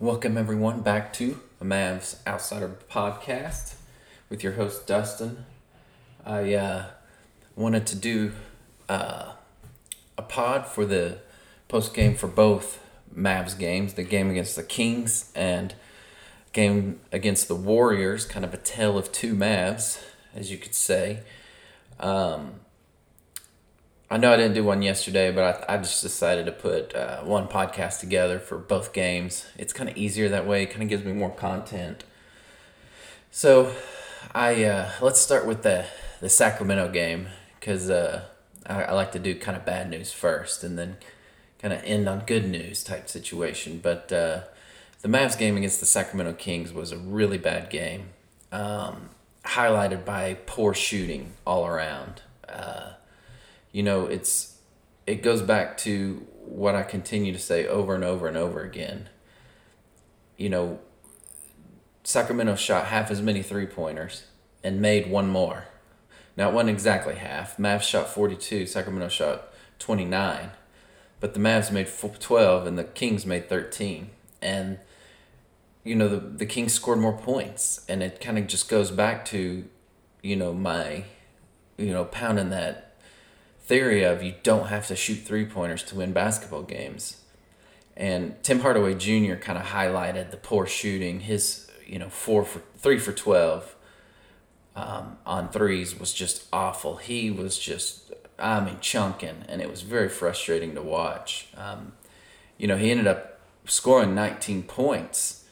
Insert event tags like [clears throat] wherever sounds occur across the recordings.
Welcome everyone back to the Mavs Outsider Podcast with your host Dustin. I uh, wanted to do uh, a pod for the post game for both Mavs games, the game against the Kings and game against the Warriors, kind of a tale of two Mavs, as you could say. Um, I know I didn't do one yesterday, but I, I just decided to put uh, one podcast together for both games. It's kind of easier that way. It kind of gives me more content. So, I uh, let's start with the the Sacramento game because uh, I, I like to do kind of bad news first, and then kind of end on good news type situation. But uh, the Mavs game against the Sacramento Kings was a really bad game, um, highlighted by poor shooting all around. Uh, you know, it's it goes back to what I continue to say over and over and over again. You know, Sacramento shot half as many three pointers and made one more. Now it wasn't exactly half. Mavs shot 42, Sacramento shot 29. But the Mavs made 12 and the Kings made 13. And you know, the the Kings scored more points and it kind of just goes back to you know my you know pounding that theory of you don't have to shoot three pointers to win basketball games. And Tim Hardaway Jr. kind of highlighted the poor shooting. His, you know, four for three for twelve um, on threes was just awful. He was just, I mean, chunking, and it was very frustrating to watch. Um, you know, he ended up scoring 19 points,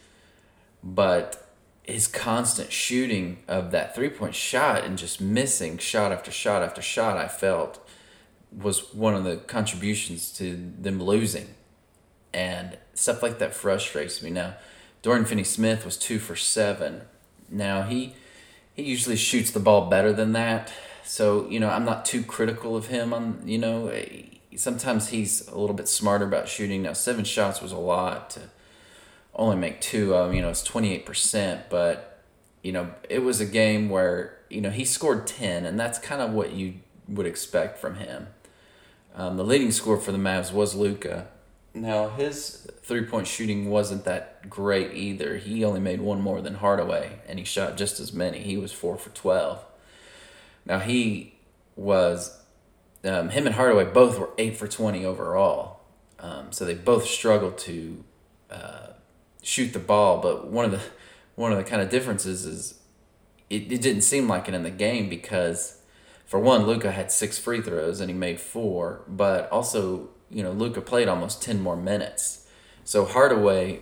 but his constant shooting of that three point shot and just missing shot after shot after shot, I felt was one of the contributions to them losing. And stuff like that frustrates me. Now, Dorian Finney Smith was two for seven. Now he he usually shoots the ball better than that. So, you know, I'm not too critical of him on, you know, eh, sometimes he's a little bit smarter about shooting. Now, seven shots was a lot to only make two of them, you know, it's 28%, but you know, it was a game where, you know, he scored 10 and that's kind of what you would expect from him. Um, the leading scorer for the Mavs was Luka. Now his three point shooting wasn't that great either. He only made one more than Hardaway, and he shot just as many. He was four for twelve. Now he was um, him and Hardaway both were eight for twenty overall. Um, so they both struggled to uh, shoot the ball. But one of the one of the kind of differences is it, it didn't seem like it in the game because for one, Luka had six free throws and he made four, but also, you know, Luka played almost 10 more minutes. So Hardaway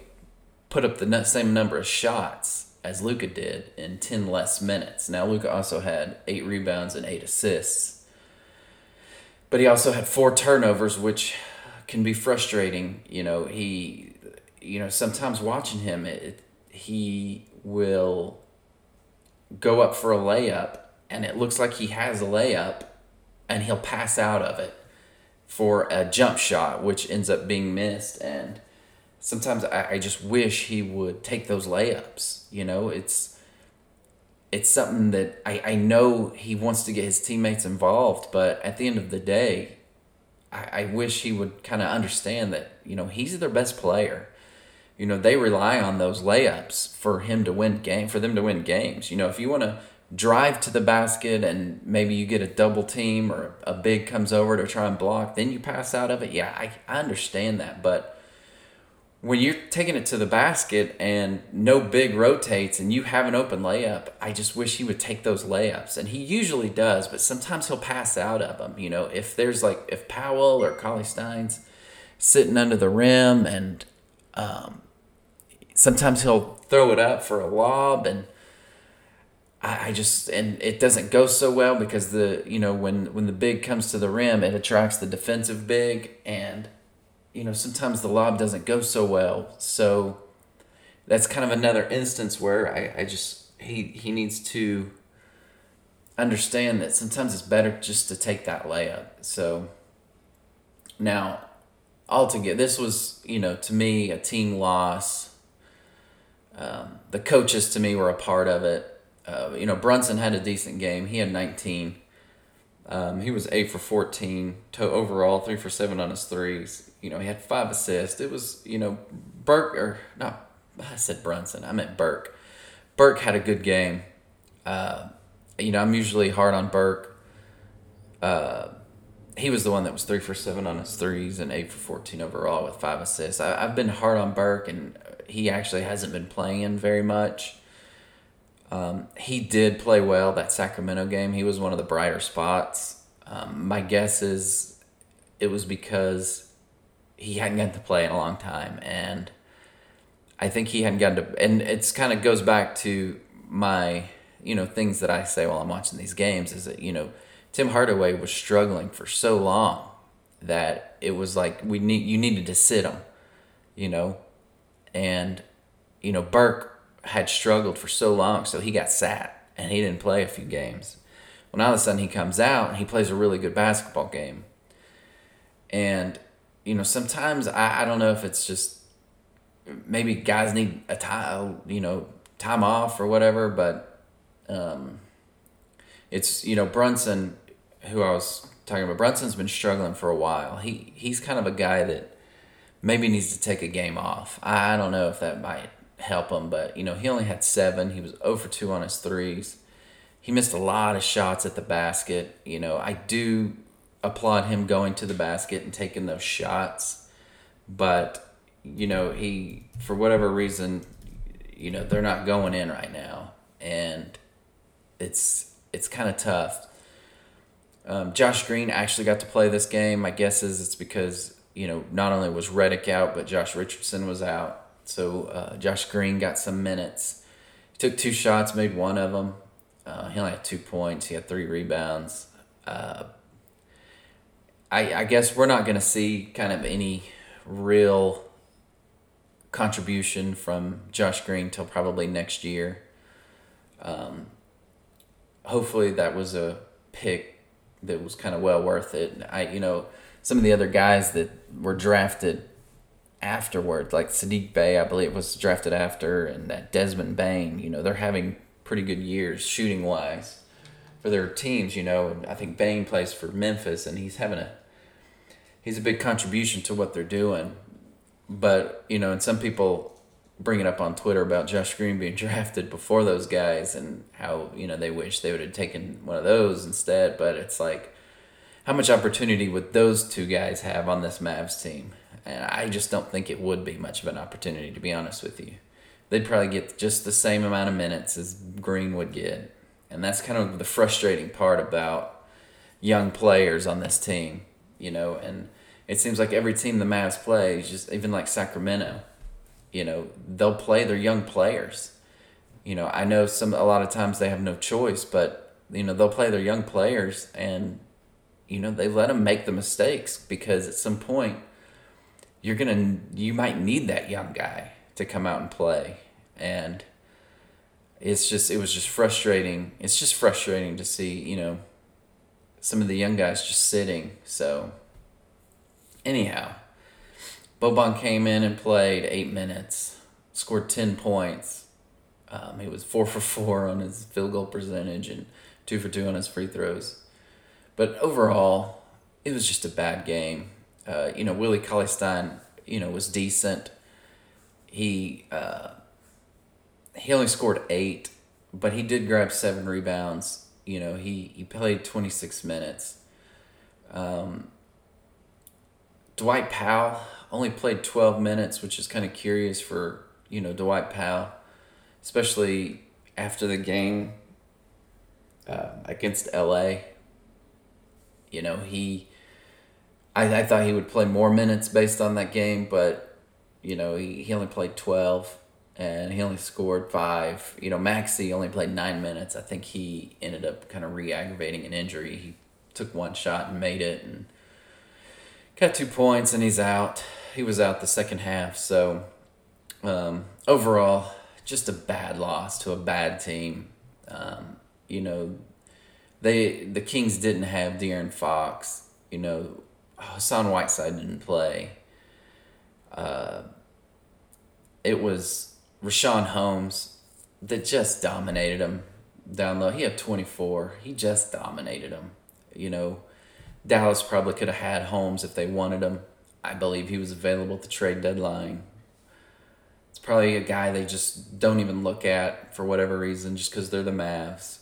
put up the same number of shots as Luka did in 10 less minutes. Now, Luka also had eight rebounds and eight assists, but he also had four turnovers, which can be frustrating. You know, he, you know, sometimes watching him, it, he will go up for a layup and it looks like he has a layup and he'll pass out of it for a jump shot, which ends up being missed. And sometimes I, I just wish he would take those layups. You know, it's it's something that I, I know he wants to get his teammates involved, but at the end of the day, I, I wish he would kind of understand that, you know, he's their best player. You know, they rely on those layups for him to win game for them to win games. You know, if you want to drive to the basket and maybe you get a double team or a big comes over to try and block, then you pass out of it. Yeah, I, I understand that. But when you're taking it to the basket and no big rotates and you have an open layup, I just wish he would take those layups. And he usually does, but sometimes he'll pass out of them. You know, if there's like, if Powell or Cauley-Stein's sitting under the rim and um, sometimes he'll throw it up for a lob and I, I just and it doesn't go so well because the you know when when the big comes to the rim it attracts the defensive big and you know sometimes the lob doesn't go so well. So that's kind of another instance where I, I just he he needs to understand that sometimes it's better just to take that layup. So now altogether this was you know to me a team loss. Um, the coaches to me were a part of it uh, you know, Brunson had a decent game. He had 19. Um, he was 8 for 14 to overall, 3 for 7 on his threes. You know, he had five assists. It was, you know, Burke, or not I said Brunson. I meant Burke. Burke had a good game. Uh, you know, I'm usually hard on Burke. Uh, he was the one that was three for seven on his threes and eight for 14 overall with five assists. I, I've been hard on Burke, and he actually hasn't been playing very much. Um, he did play well that Sacramento game. He was one of the brighter spots. Um, my guess is it was because he hadn't gotten to play in a long time, and I think he hadn't gotten to. And it's kind of goes back to my you know things that I say while I'm watching these games is that you know Tim Hardaway was struggling for so long that it was like we need you needed to sit him, you know, and you know Burke had struggled for so long, so he got sat and he didn't play a few games. Well, now all of a sudden he comes out and he plays a really good basketball game. And, you know, sometimes I, I don't know if it's just maybe guys need a time, you know, time off or whatever, but um, it's, you know, Brunson, who I was talking about, Brunson's been struggling for a while. He He's kind of a guy that maybe needs to take a game off. I don't know if that might help him. But you know, he only had seven. He was 0 for two on his threes. He missed a lot of shots at the basket. You know, I do applaud him going to the basket and taking those shots, but you know, he for whatever reason, you know, they're not going in right now, and it's it's kind of tough. Um, Josh Green actually got to play this game. My guess is it's because you know not only was Redick out, but Josh Richardson was out. So uh, Josh Green got some minutes. He took two shots, made one of them. Uh, he only had two points. He had three rebounds. Uh, I, I guess we're not going to see kind of any real contribution from Josh Green till probably next year. Um, hopefully that was a pick that was kind of well worth it. I you know some of the other guys that were drafted afterward. Like Saddiq Bey, I believe, was drafted after, and that Desmond Bane. You know, they're having pretty good years shooting wise for their teams. You know, and I think Bane plays for Memphis, and he's having a he's a big contribution to what they're doing. But you know, and some people bring it up on Twitter about Josh Green being [laughs] drafted before those guys and how you know they wish they would have taken one of those instead. But it's like, how much opportunity would those two guys have on this Mavs team? And I just don't think it would be much of an opportunity, to be honest with you. They'd probably get just the same amount of minutes as Green would get. And that's kind of the frustrating part about young players on this team, you know. And it seems like every team the Mavs play, is just even like Sacramento, you know, they'll play their young players. You know, I know some a lot of times they have no choice, but you know they'll play their young players, and you know they let them make the mistakes because at some point you're gonna you might need that young guy to come out and play. And it's just it was just frustrating. It's just frustrating to see you know some of the young guys just sitting. So anyhow boban came in and played eight minutes scored 10 points. Um, he was four for four on his field goal percentage and two for two on his free throws. But overall it was just a bad game uh, you know, Willie Cauley Stein, you know, was decent. He uh, he only scored eight, but he did grab seven rebounds. You know, he, he played 26 minutes. Um, Dwight Powell only played 12 minutes, which is kind of curious for, you know, Dwight Powell, especially after the game uh, against LA. You know, he I, I thought he would play more minutes based on that game, but you know he, he only played twelve and he only scored five. You know Maxey only played nine minutes. I think he ended up kind of re-aggravating an injury. He took one shot and made it and got two points and he's out. He was out the second half. So um, overall, just a bad loss to a bad team. Um, you know, they the Kings didn't have De'Aaron Fox. You know, Hassan Whiteside didn't play. Uh, it was Richaun Holmes that just dominated him down low. He had 24. He just dominated him. You know, Dallas probably could have had Holmes if they wanted him. I believe he was available at the trade deadline. It's probably a guy they just don't even look at for whatever reason, just because they're the Mavs.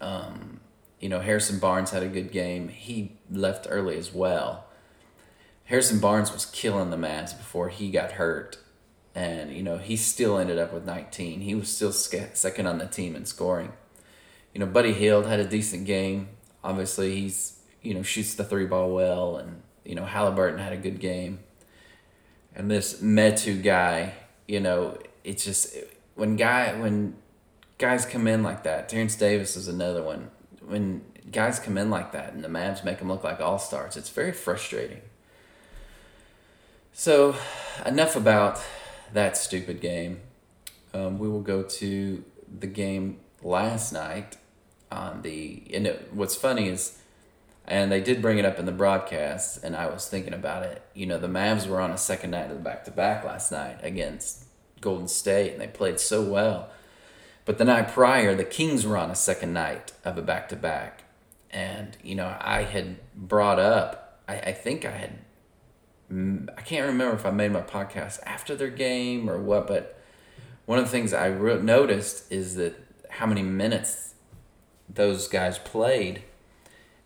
Um, you know, Harrison Barnes had a good game. He left early as well. Harrison Barnes was killing the Mavs before he got hurt. And, you know, he still ended up with 19. He was still second on the team in scoring. You know, Buddy Hield had a decent game. Obviously, he's, you know, shoots the three ball well. And, you know, Halliburton had a good game. And this Metu guy, you know, it's just when guy when guys come in like that. Terence Davis is another one. When guys come in like that and the Mavs make them look like all stars, it's very frustrating. So, enough about that stupid game. Um, we will go to the game last night on the. And it, what's funny is, and they did bring it up in the broadcast, and I was thinking about it. You know, the Mavs were on a second night of the back to back last night against Golden State, and they played so well. But the night prior, the Kings were on a second night of a back to back. And, you know, I had brought up, I, I think I had I can't remember if I made my podcast after their game or what, but one of the things I re- noticed is that how many minutes those guys played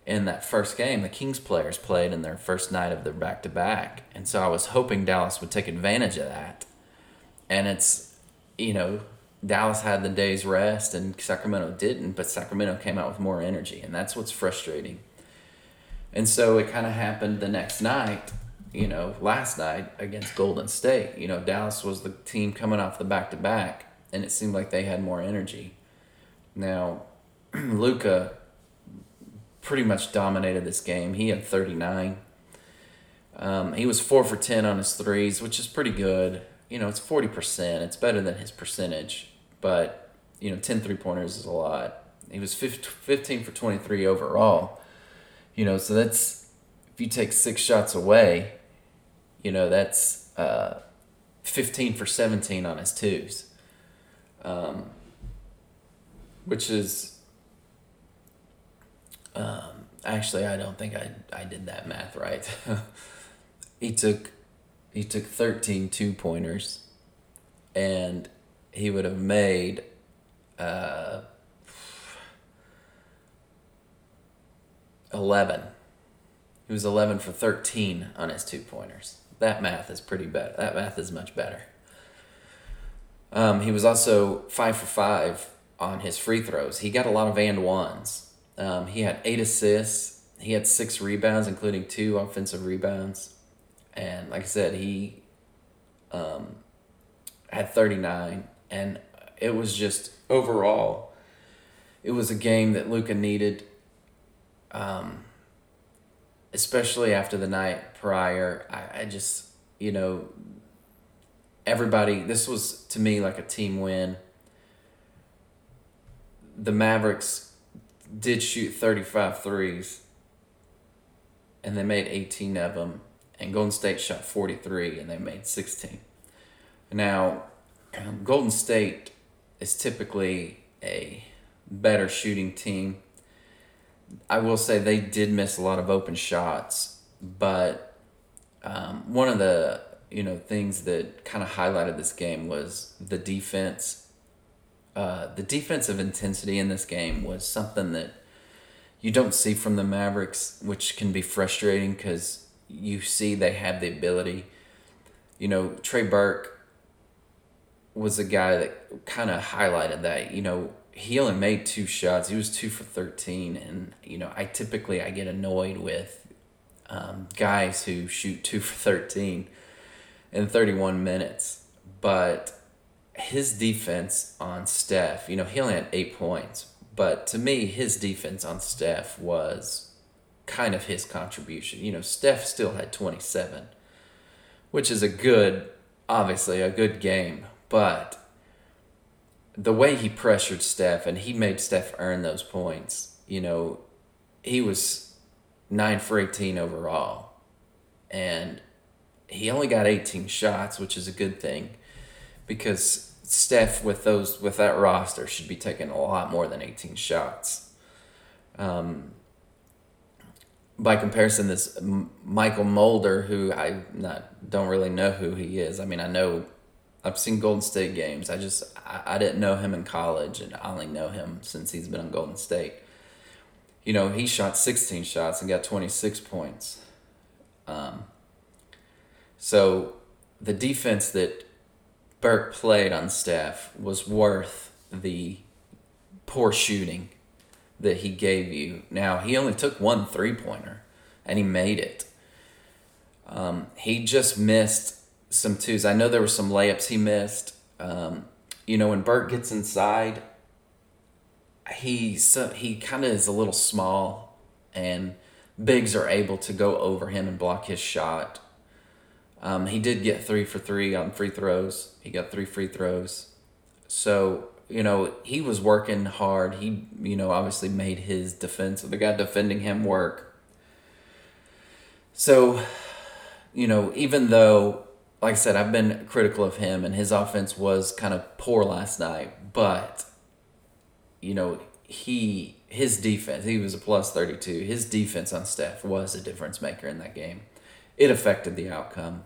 in that first game. The Kings players played in their first night of their back to back. And so I was hoping Dallas would take advantage of that. And it's, you know, Dallas had the day's rest and Sacramento didn't, but Sacramento came out with more energy. And that's what's frustrating. And so it kind of happened the next night you know, last night against Golden State. You know, Dallas was the team coming off the back to back, and it seemed like they had more energy. Now, [clears throat] Luka pretty much dominated this game. He had 39. Um, he was 4 for 10 on his threes, which is pretty good. You know, it's 40%. It's better than his percentage, but, you know, 10 three pointers is a lot. He was 15 for 23 overall. You know, so that's, if you take six shots away, you know, that's uh, 15 for 17 on his twos, um, which is. Um, actually, I don't think I, I did that math right. [laughs] he took he took 13 two pointers and he would have made uh, 11 he was 11 for 13 on his two pointers that math is pretty bad. That math is much better. Um, he was also five for five on his free throws. He got a lot of and ones. Um, he had eight assists. He had six rebounds, including two offensive rebounds. And like I said, he um, had 39. And it was just overall, it was a game that Luka needed. Um, especially after the night prior, I, I just, you know, everybody, this was to me like a team win. The Mavericks did shoot 35 threes, and they made 18 of them, and Golden State shot 43, and they made 16. Now, um, Golden State is typically a better shooting team I will say they did miss a lot of open shots, but um, one of the you know things that kind of highlighted this game was the defense. Uh, the defensive intensity in this game was something that you don't see from the Mavericks, which can be frustrating because you see they have the ability. You know, Trey Burke was a guy that kind of highlighted that. You know, he only made two shots. He was two for thirteen, and you know I typically I get annoyed with um, guys who shoot two for thirteen in thirty one minutes, but his defense on Steph, you know, he only had eight points, but to me, his defense on Steph was kind of his contribution. You know, Steph still had twenty seven, which is a good, obviously a good game, but the way he pressured Steph and he made Steph earn those points, you know, he was nine for 18 overall. And he only got 18 shots, which is a good thing because Steph with those with that roster should be taking a lot more than 18 shots. Um, by comparison, this Mychal Mulder, who I not don't really know who he is. I mean, I know I've seen Golden State games. I just I, I didn't know him in college, and I only know him since he's been on Golden State. You know, he shot 16 shots and got 26 points. Um, so the defense that Burke played on Steph was worth the poor shooting that he gave you. Now, he only took one three pointer and he made it. Um, he just missed some twos. I know there were some layups he missed. Um, you know, when Burke gets inside, he so he kind of is a little small, and bigs are able to go over him and block his shot. Um, he did get three for three on free throws. He got three free throws. So, you know, he was working hard. He, you know, obviously made his defense, of the guy defending him work. So, you know, even though, like I said, I've been critical of him and his offense was kind of poor last night, but, you know, he, his defense, he was a plus 32. His defense on Steph was a difference maker in that game. It affected the outcome.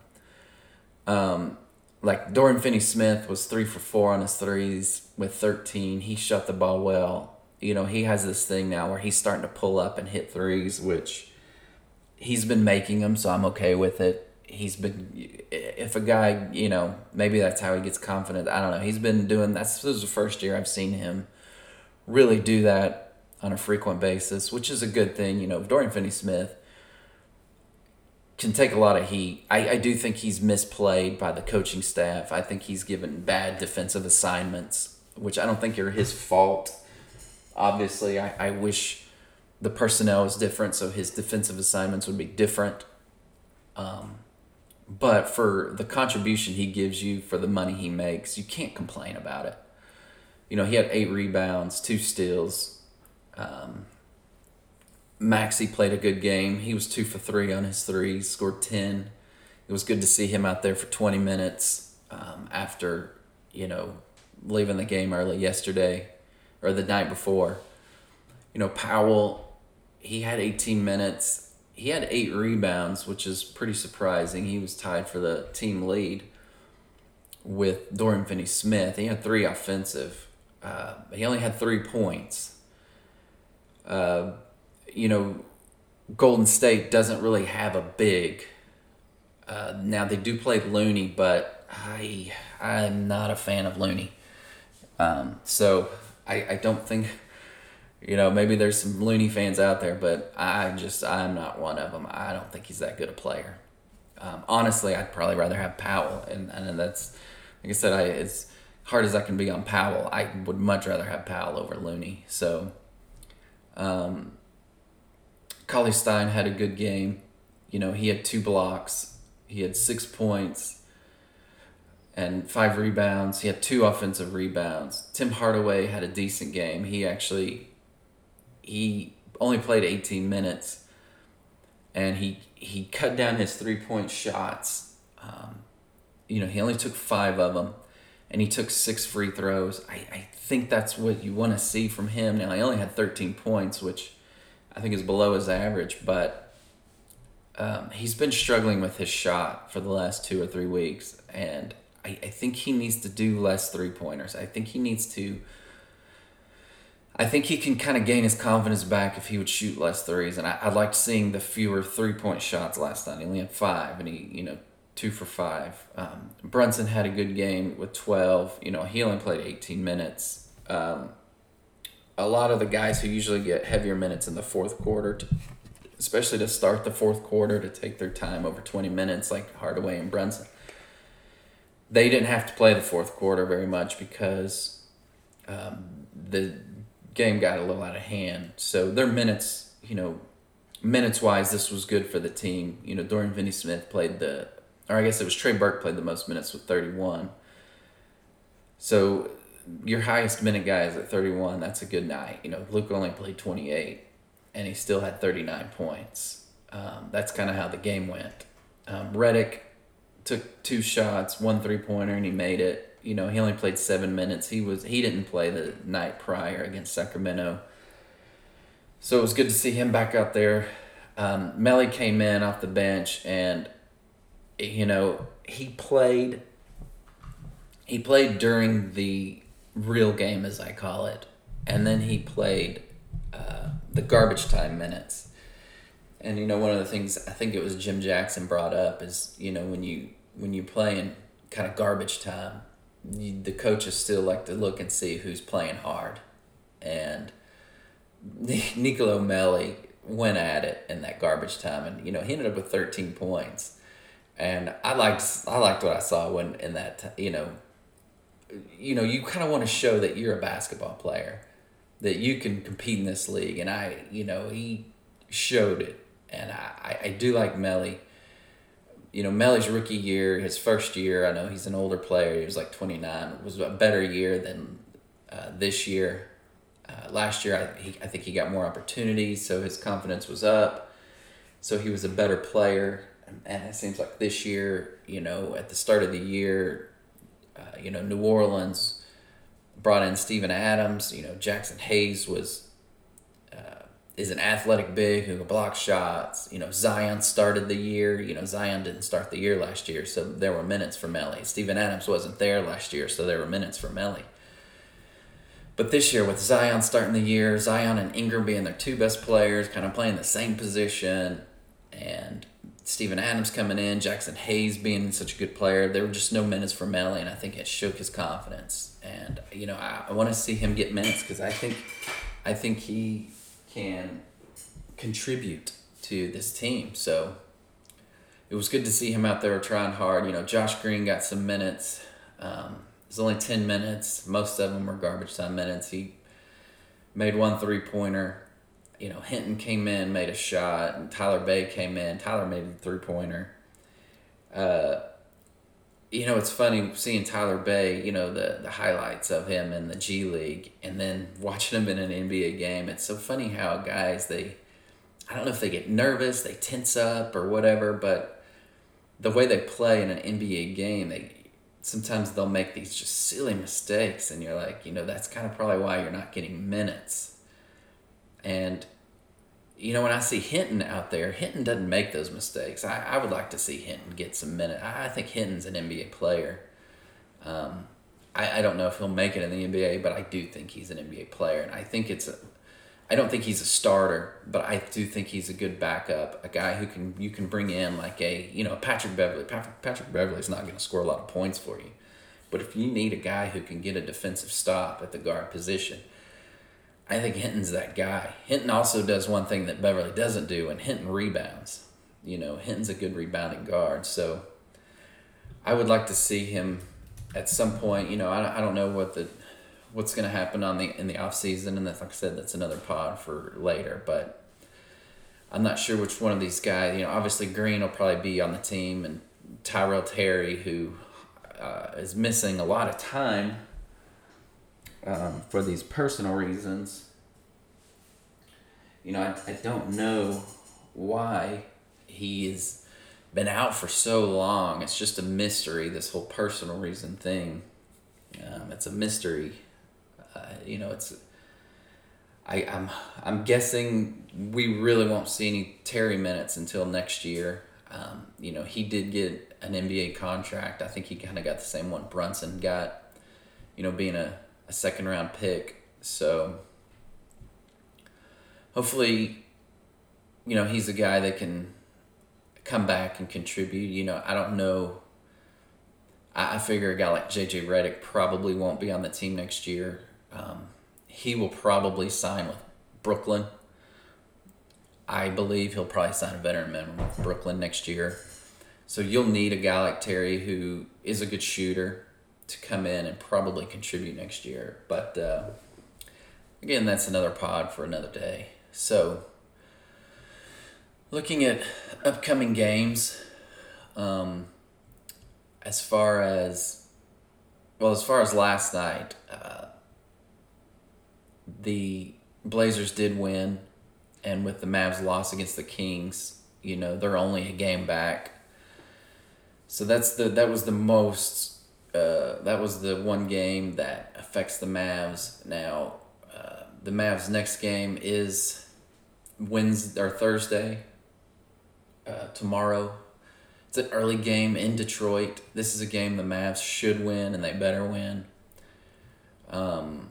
Um, like Dorian Finney Smith was three for four on his threes with 13. He shot the ball well. You know, he has this thing now where he's starting to pull up and hit threes, which he's been making them, so I'm okay with it. He's been, if a guy, you know, maybe that's how he gets confident. I don't know. He's been doing that's this is the first year I've seen him really do that on a frequent basis, which is a good thing. You know, Dorian Finney Smith can take a lot of heat. I, I do think he's misplayed by the coaching staff. I think he's given bad defensive assignments, which I don't think are his fault. Obviously, I, I wish the personnel was different, so his defensive assignments would be different. Um, but for the contribution he gives you for the money he makes, you can't complain about it. You know, he had eight rebounds, two steals. Um, Maxey played a good game. He was two for three on his threes, scored 10. It was good to see him out there for 20 minutes um, after, you know, leaving the game early yesterday or the night before. You know, Powell, he had 18 minutes. He had eight rebounds, which is pretty surprising. He was tied for the team lead with Dorian Finney Smith. He had three offensive. Uh, he only had three points. Uh, you know, Golden State doesn't really have a big. Uh, now they do play Looney, but I I'm not a fan of Looney. Um, so I, I don't think you know maybe there's some Looney fans out there, but I just I'm not one of them. I don't think he's that good a player. Um, honestly, I'd probably rather have Powell, and and that's like I said, I as hard as I can be on Powell, I would much rather have Powell over Looney. So. Um, Cauley-Stein had a good game. You know, he had two blocks. He had six points and five rebounds. He had two offensive rebounds. Tim Hardaway had a decent game. He actually he only played 18 minutes and he he cut down his three-point shots. Um, you know, he only took five of them and he took six free throws. I, I think that's what you want to see from him. Now, he only had 13 points, which I think is below his average, but um, he's been struggling with his shot for the last two or three weeks, and I, I think he needs to do less three pointers. I think he needs to. I think he can kind of gain his confidence back if he would shoot less threes, and I, I liked seeing the fewer three point shots last night. He only had five, and he you know two for five. Um, Brunson had a good game with twelve. You know he only played eighteen minutes. Um, a lot of the guys who usually get heavier minutes in the fourth quarter, to, especially to start the fourth quarter, to take their time over 20 minutes, like Hardaway and Brunson, they didn't have to play the fourth quarter very much because um, the game got a little out of hand. So their minutes, you know, minutes wise, this was good for the team. You know, Dorian Finney Smith played the, or I guess it was Trey Burke played the most minutes with 31. So your highest minute guy is at 31. That's a good night. You know, Luke only played 28, and he still had 39 points. Um, that's kind of how the game went. Um, Redick took two shots, one three pointer, and he made it. You know, he only played seven minutes. He was he didn't play the night prior against Sacramento, so it was good to see him back out there. Um, Melli came in off the bench, and you know he played he played during the real game, as I call it, and then he played uh, the garbage time minutes. And you know, one of the things I think it was Jim Jackson brought up is you know when you when you play in kind of garbage time, you, the coaches still like to look and see who's playing hard, and Nicolo Melli went at it in that garbage time, and you know he ended up with thirteen points, and I liked I liked what I saw when in that you know, you know you kind of want to show that you're a basketball player, that you can compete in this league, and I you know he showed it, and I I do like Melli. You know Melli's rookie year, his first year. I know he's an older player. He was like twenty nine. Was a better year than uh, this year uh, last year, I, he, I think he got more opportunities, so his confidence was up. So he was a better player. And it seems like this year, you know, at the start of the year, uh, you know, New Orleans brought in Steven Adams. You know, Jaxson Hayes was uh, is an athletic big who can block shots. You know, Zion started the year. You know, Zion didn't start the year last year, so there were minutes for Melli. Steven Adams wasn't there last year, so there were minutes for Melli. But this year, with Zion starting the year, Zion and Ingram being their two best players, kind of playing the same position, and Steven Adams coming in, Jaxson Hayes being such a good player, there were just no minutes for Melli, and I think it shook his confidence. And you know, I, I want to see him get minutes because I think, I think he can contribute to this team. So it was good to see him out there trying hard. You know, Josh Green got some minutes. Um, was only 10 minutes. Most of them were garbage time minutes. He made one three pointer. You know, Hinton came in, made a shot, and Tyler Bey came in. Tyler made a three pointer. Uh, you know, it's funny seeing Tyler Bey, you know, the, the highlights of him in the G League and then [laughs] watching him in an NBA game. It's so funny how guys, they, I don't know if they get nervous, they tense up or whatever, but the way they play in an NBA game, they, sometimes they'll make these just silly mistakes and you're like you know that's kind of probably why you're not getting minutes and you know when i see hinton out there hinton doesn't make those mistakes. I, I would like to see hinton get some minutes i, think hinton's an nba player. Um, I, I don't know if he'll make it in the nba but i do think he's an nba player. And i think it's a I don't think he's a starter, but I do think he's a good backup, a guy who can you can bring in like a you know Patrick Beverley. Patrick, Patrick Beverley's not going to score a lot of points for you, but if you need a guy who can get a defensive stop at the guard position, I think Hinton's that guy. Hinton also does one thing that Beverley doesn't do, and Hinton rebounds. You know, Hinton's a good rebounding guard, so I would like to see him at some point. You know, I, I don't know what the what's going to happen on the in the off season, and that's like I said, that's another pod for later. But I'm not sure which one of these guys. You know, obviously Green will probably be on the team, and Tyrell Terry, who uh, is missing a lot of time um, for these personal reasons. You know, I, I don't know why he's been out for so long. It's just a mystery, this whole personal reason thing. Um, it's a mystery uh, you know, it's. I, I'm I'm guessing we really won't see any Terry minutes until next year. Um, you know, he did get an NBA contract. I think he kind of got the same one Brunson got. You know, being a, a second round pick. So hopefully, you know, he's a guy that can come back and contribute. You know, I don't know. I, I figure a guy like JJ Redick probably won't be on the team next year. Um, he will probably sign with Brooklyn. I believe he'll probably sign a veteran minimum with Brooklyn next year. So you'll need a guy like Terry who is a good shooter to come in and probably contribute next year. But uh, again, that's another pod for another day. So looking at upcoming games, um, as far as well, as far as last night, uh, the Blazers did win, and with the Mavs loss against the Kings, you know they're only a game back. So that's the that was the most. Uh, that was the one game that affects the Mavs. Now, uh, the Mavs' next game is Wednesday or Thursday. Uh, tomorrow, It's an early game in Detroit. This is a game the Mavs should win and they better win. Um,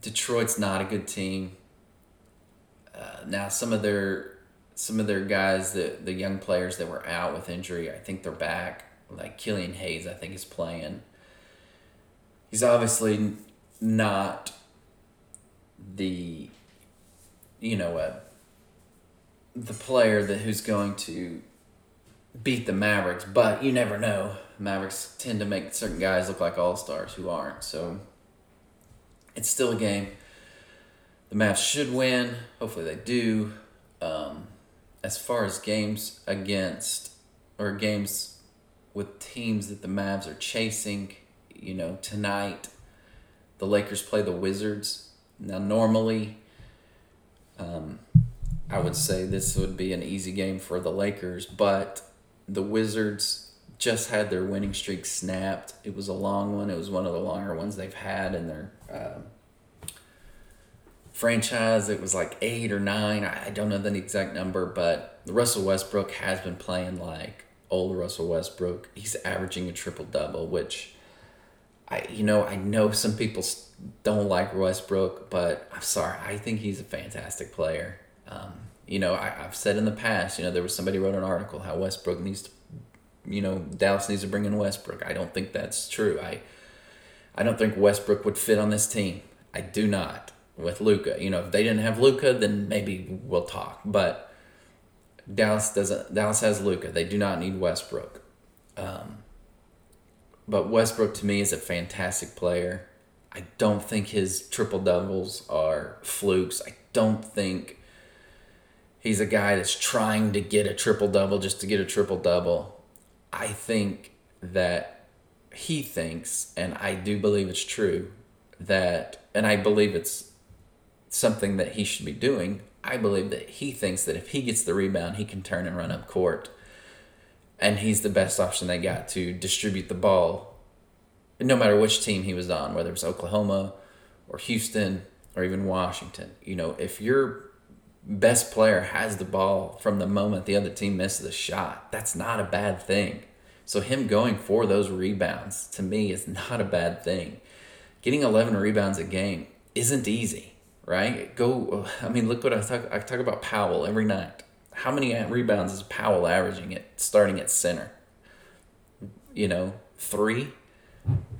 Detroit's not a good team. Uh, now some of their some of their guys, the the young players that were out with injury, I think they're back. Like Killian Hayes, I think is playing. He's obviously not the you know uh, the player that who's going to beat the Mavericks, but you never know. Mavericks tend to make certain guys look like all stars who aren't. So it's still a game. The Mavs should win. Hopefully they do. Um, as far as games against or games with teams that the Mavs are chasing, you know, tonight the Lakers play the Wizards. Now, normally, um, I would say this would be an easy game for the Lakers, but the Wizards just had their winning streak snapped. It was a long one. It was one of the longer ones they've had in their uh, franchise. It was like eight or nine. I don't know the exact number, but Russell Westbrook has been playing like old Russell Westbrook. He's averaging a triple double, which I you know I know some people don't like Westbrook, but I'm sorry. I think he's a fantastic player. Um, you know, I, I've said in the past, you know, there was somebody wrote an article how Westbrook needs to, you know, Dallas needs to bring in Westbrook. I don't think that's true. I, I don't think Westbrook would fit on this team. I do not with Luka. You know, if they didn't have Luka, then maybe we'll talk. But Dallas doesn't. Dallas has Luka. They do not need Westbrook. Um, but Westbrook to me is a fantastic player. I don't think his triple doubles are flukes. I don't think he's a guy that's trying to get a triple double just to get a triple double. I think that he thinks, and I do believe it's true, that, and I believe it's something that he should be doing. I believe that he thinks that if he gets the rebound, he can turn and run up court. And he's the best option they got to distribute the ball no matter which team he was on, whether it was Oklahoma or Houston or even Washington. You know, if your best player has the ball from the moment the other team misses a shot, that's not a bad thing. So him going for those rebounds to me is not a bad thing. Getting 11 rebounds a game isn't easy, right? Go [sighs] I mean look what I talk I talk about Powell every night. How many rebounds is Powell averaging at starting at center? You know, 3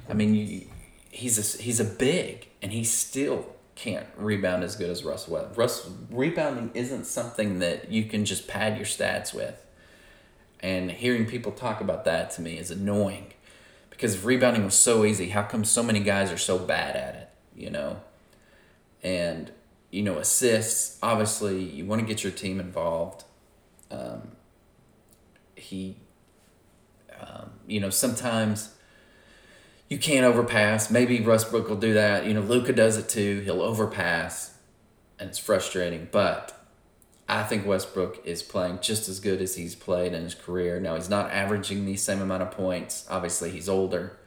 I mean, you, he's a, he's a big, and he still can't rebound as good as Russ Webb. Russ rebounding isn't something that you can just pad your stats with. And hearing people talk about that to me is annoying. Because if rebounding was so easy, how come so many guys are so bad at it, you know? And, you know, assists, obviously, you want to get your team involved. Um, he, um, you know, sometimes you can't overpass. Maybe Westbrook will do that. You know, Luka does it too. He'll overpass, and it's frustrating. But I think Westbrook is playing just as good as he's played in his career. Now he's not averaging the same amount of points. Obviously, he's older,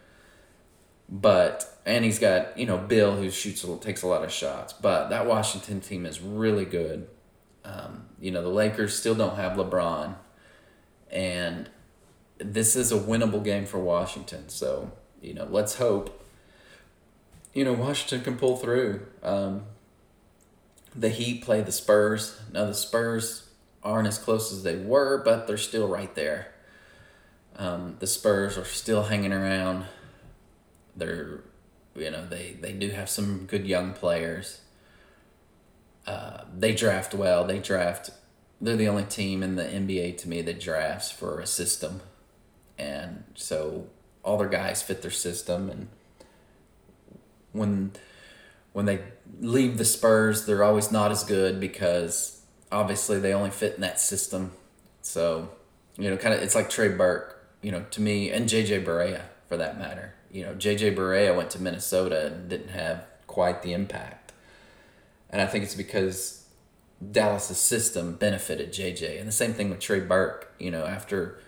but and he's got you know Beal who shoots a, takes a lot of shots. But that Washington team is really good. Um, you know the Lakers still don't have LeBron, and this is a winnable game for Washington. So you know, let's hope, you know, Washington can pull through. Um, the Heat play the Spurs. Now, the Spurs aren't as close as they were, but they're still right there. Um, the Spurs are still hanging around. They're, you know, they, they do have some good young players. Uh, they draft well. They draft. They're the only team in the NBA to me that drafts for a system, and so all their guys fit their system and when when they leave the Spurs, they're always not as good because obviously they only fit in that system. So, you know, kind of it's like Trey Burke, you know, to me and JJ Barea for that matter. You know, JJ Barea went to Minnesota and didn't have quite the impact. And I think it's because Dallas's system benefited JJ. And the same thing with Trey Burke, you know, after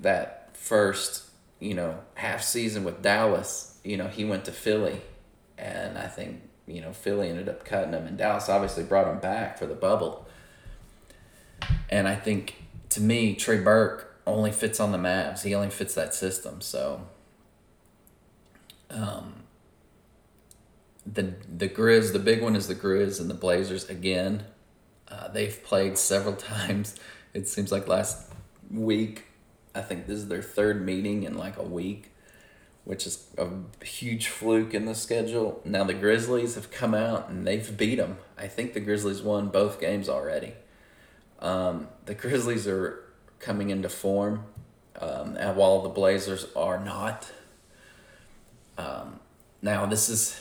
that first you know, half season with Dallas, you know, he went to Philly, and I think you know Philly ended up cutting him, and Dallas obviously brought him back for the bubble. And I think to me, Trey Burke only fits on the Mavs. He only fits that system. So, um, the the Grizz, the big one is the Grizz and the Blazers again. Uh, they've played several [laughs] times. It seems like last week. I think this is their third meeting in like a week, which is a huge fluke in the schedule. Now the Grizzlies have come out and they've beat them. I think the Grizzlies won both games already. Um, the Grizzlies are coming into form, um, while the Blazers are not. Um, now this is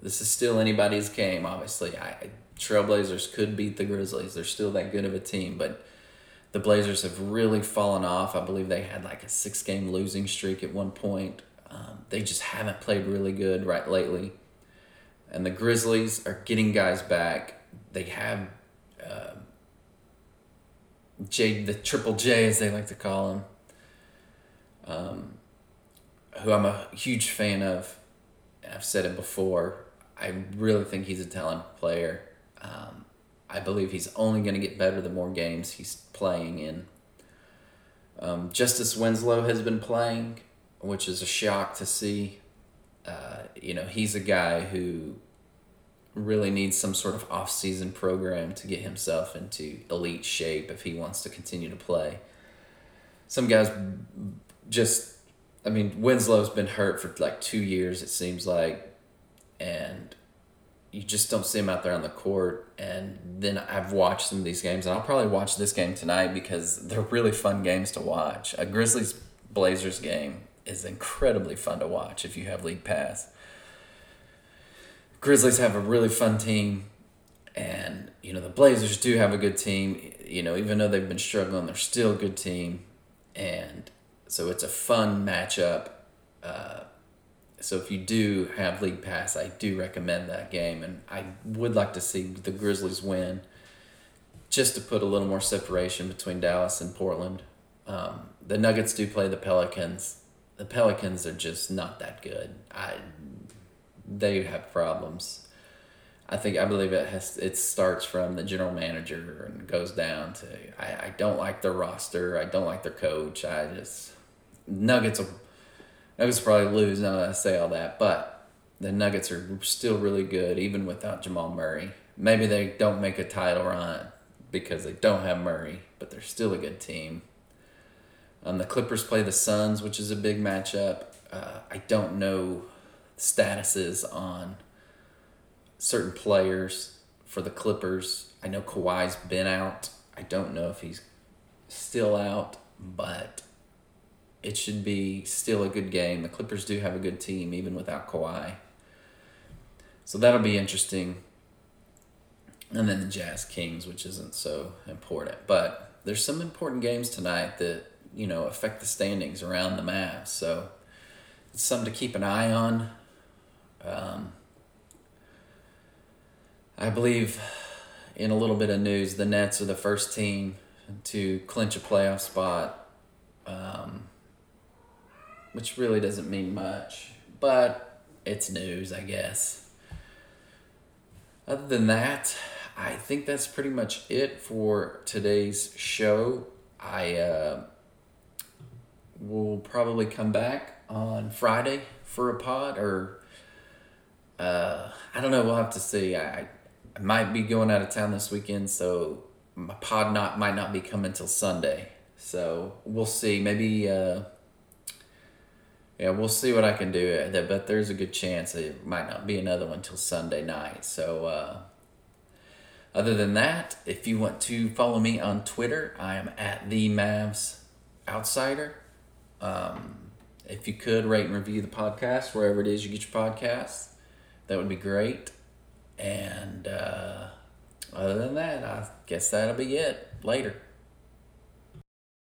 this is still anybody's game. Obviously, I Trailblazers could beat the Grizzlies. They're still that good of a team, but the Blazers have really fallen off. I believe they had like a six game losing streak at one point. Um, they just haven't played really good right lately. And the Grizzlies are getting guys back. They have uh, J, the Triple J, as they like to call him, um, who I'm a huge fan of. And I've said it before. I really think he's a talented player. Um, I believe he's only going to get better the more games he's playing in. Um, Justice Winslow has been playing, which is a shock to see. Uh, you know, he's a guy who really needs some sort of off-season program to get himself into elite shape if he wants to continue to play. Some guys just I mean, Winslow's been hurt for like 2 years it seems like and you just don't see him out there on the court. And then I've watched some of these games, and I'll probably watch this game tonight because they're really fun games to watch. A Grizzlies Blazers game is incredibly fun to watch if you have League Pass. Grizzlies have a really fun team, and you know the Blazers do have a good team. You know, even though they've been struggling, they're still a good team, and so it's a fun matchup. Uh, so if you do have League Pass, I do recommend that game, and I would like to see the Grizzlies win, just to put a little more separation between Dallas and Portland. Um, the Nuggets do play the Pelicans. The Pelicans are just not that good. I they have problems. I think I believe it has it starts from the general manager and goes down to I, I don't like their roster. I don't like their coach. I just Nuggets will Nuggets probably lose now that I say all that, but the Nuggets are still really good even without Jamal Murray. Maybe they don't make a title run because they don't have Murray, but they're still a good team. Um, the Clippers play the Suns, which is a big matchup. Uh, I don't know statuses on certain players for the Clippers. I know Kawhi's been out. I don't know if he's still out, but it should be still a good game. The Clippers do have a good team even without Kawhi. So that'll be interesting. And then the Jazz Kings, which isn't so important. But there's some important games tonight that, you know, affect the standings around the Mavs. So it's something to keep an eye on. Um, I believe in a little bit of news, the Nets are the first team to clinch a playoff spot. Um, which really doesn't mean much, but it's news, I guess. Other than that, I think that's pretty much it for today's show. I uh, will probably come back on Friday for a pod, or uh, I don't know. We'll have to see. I, I might be going out of town this weekend, so my pod not might not be coming till Sunday. So we'll see. Maybe. Uh, yeah, we'll see what I can do. But there's a good chance it might not be another one till Sunday night. So, uh, other than that, if you want to follow me on Twitter, I am at the Mavs Outsider. Um, if you could rate and review the podcast wherever it is you get your podcasts, that would be great. And uh, other than that, I guess that'll be it. Later.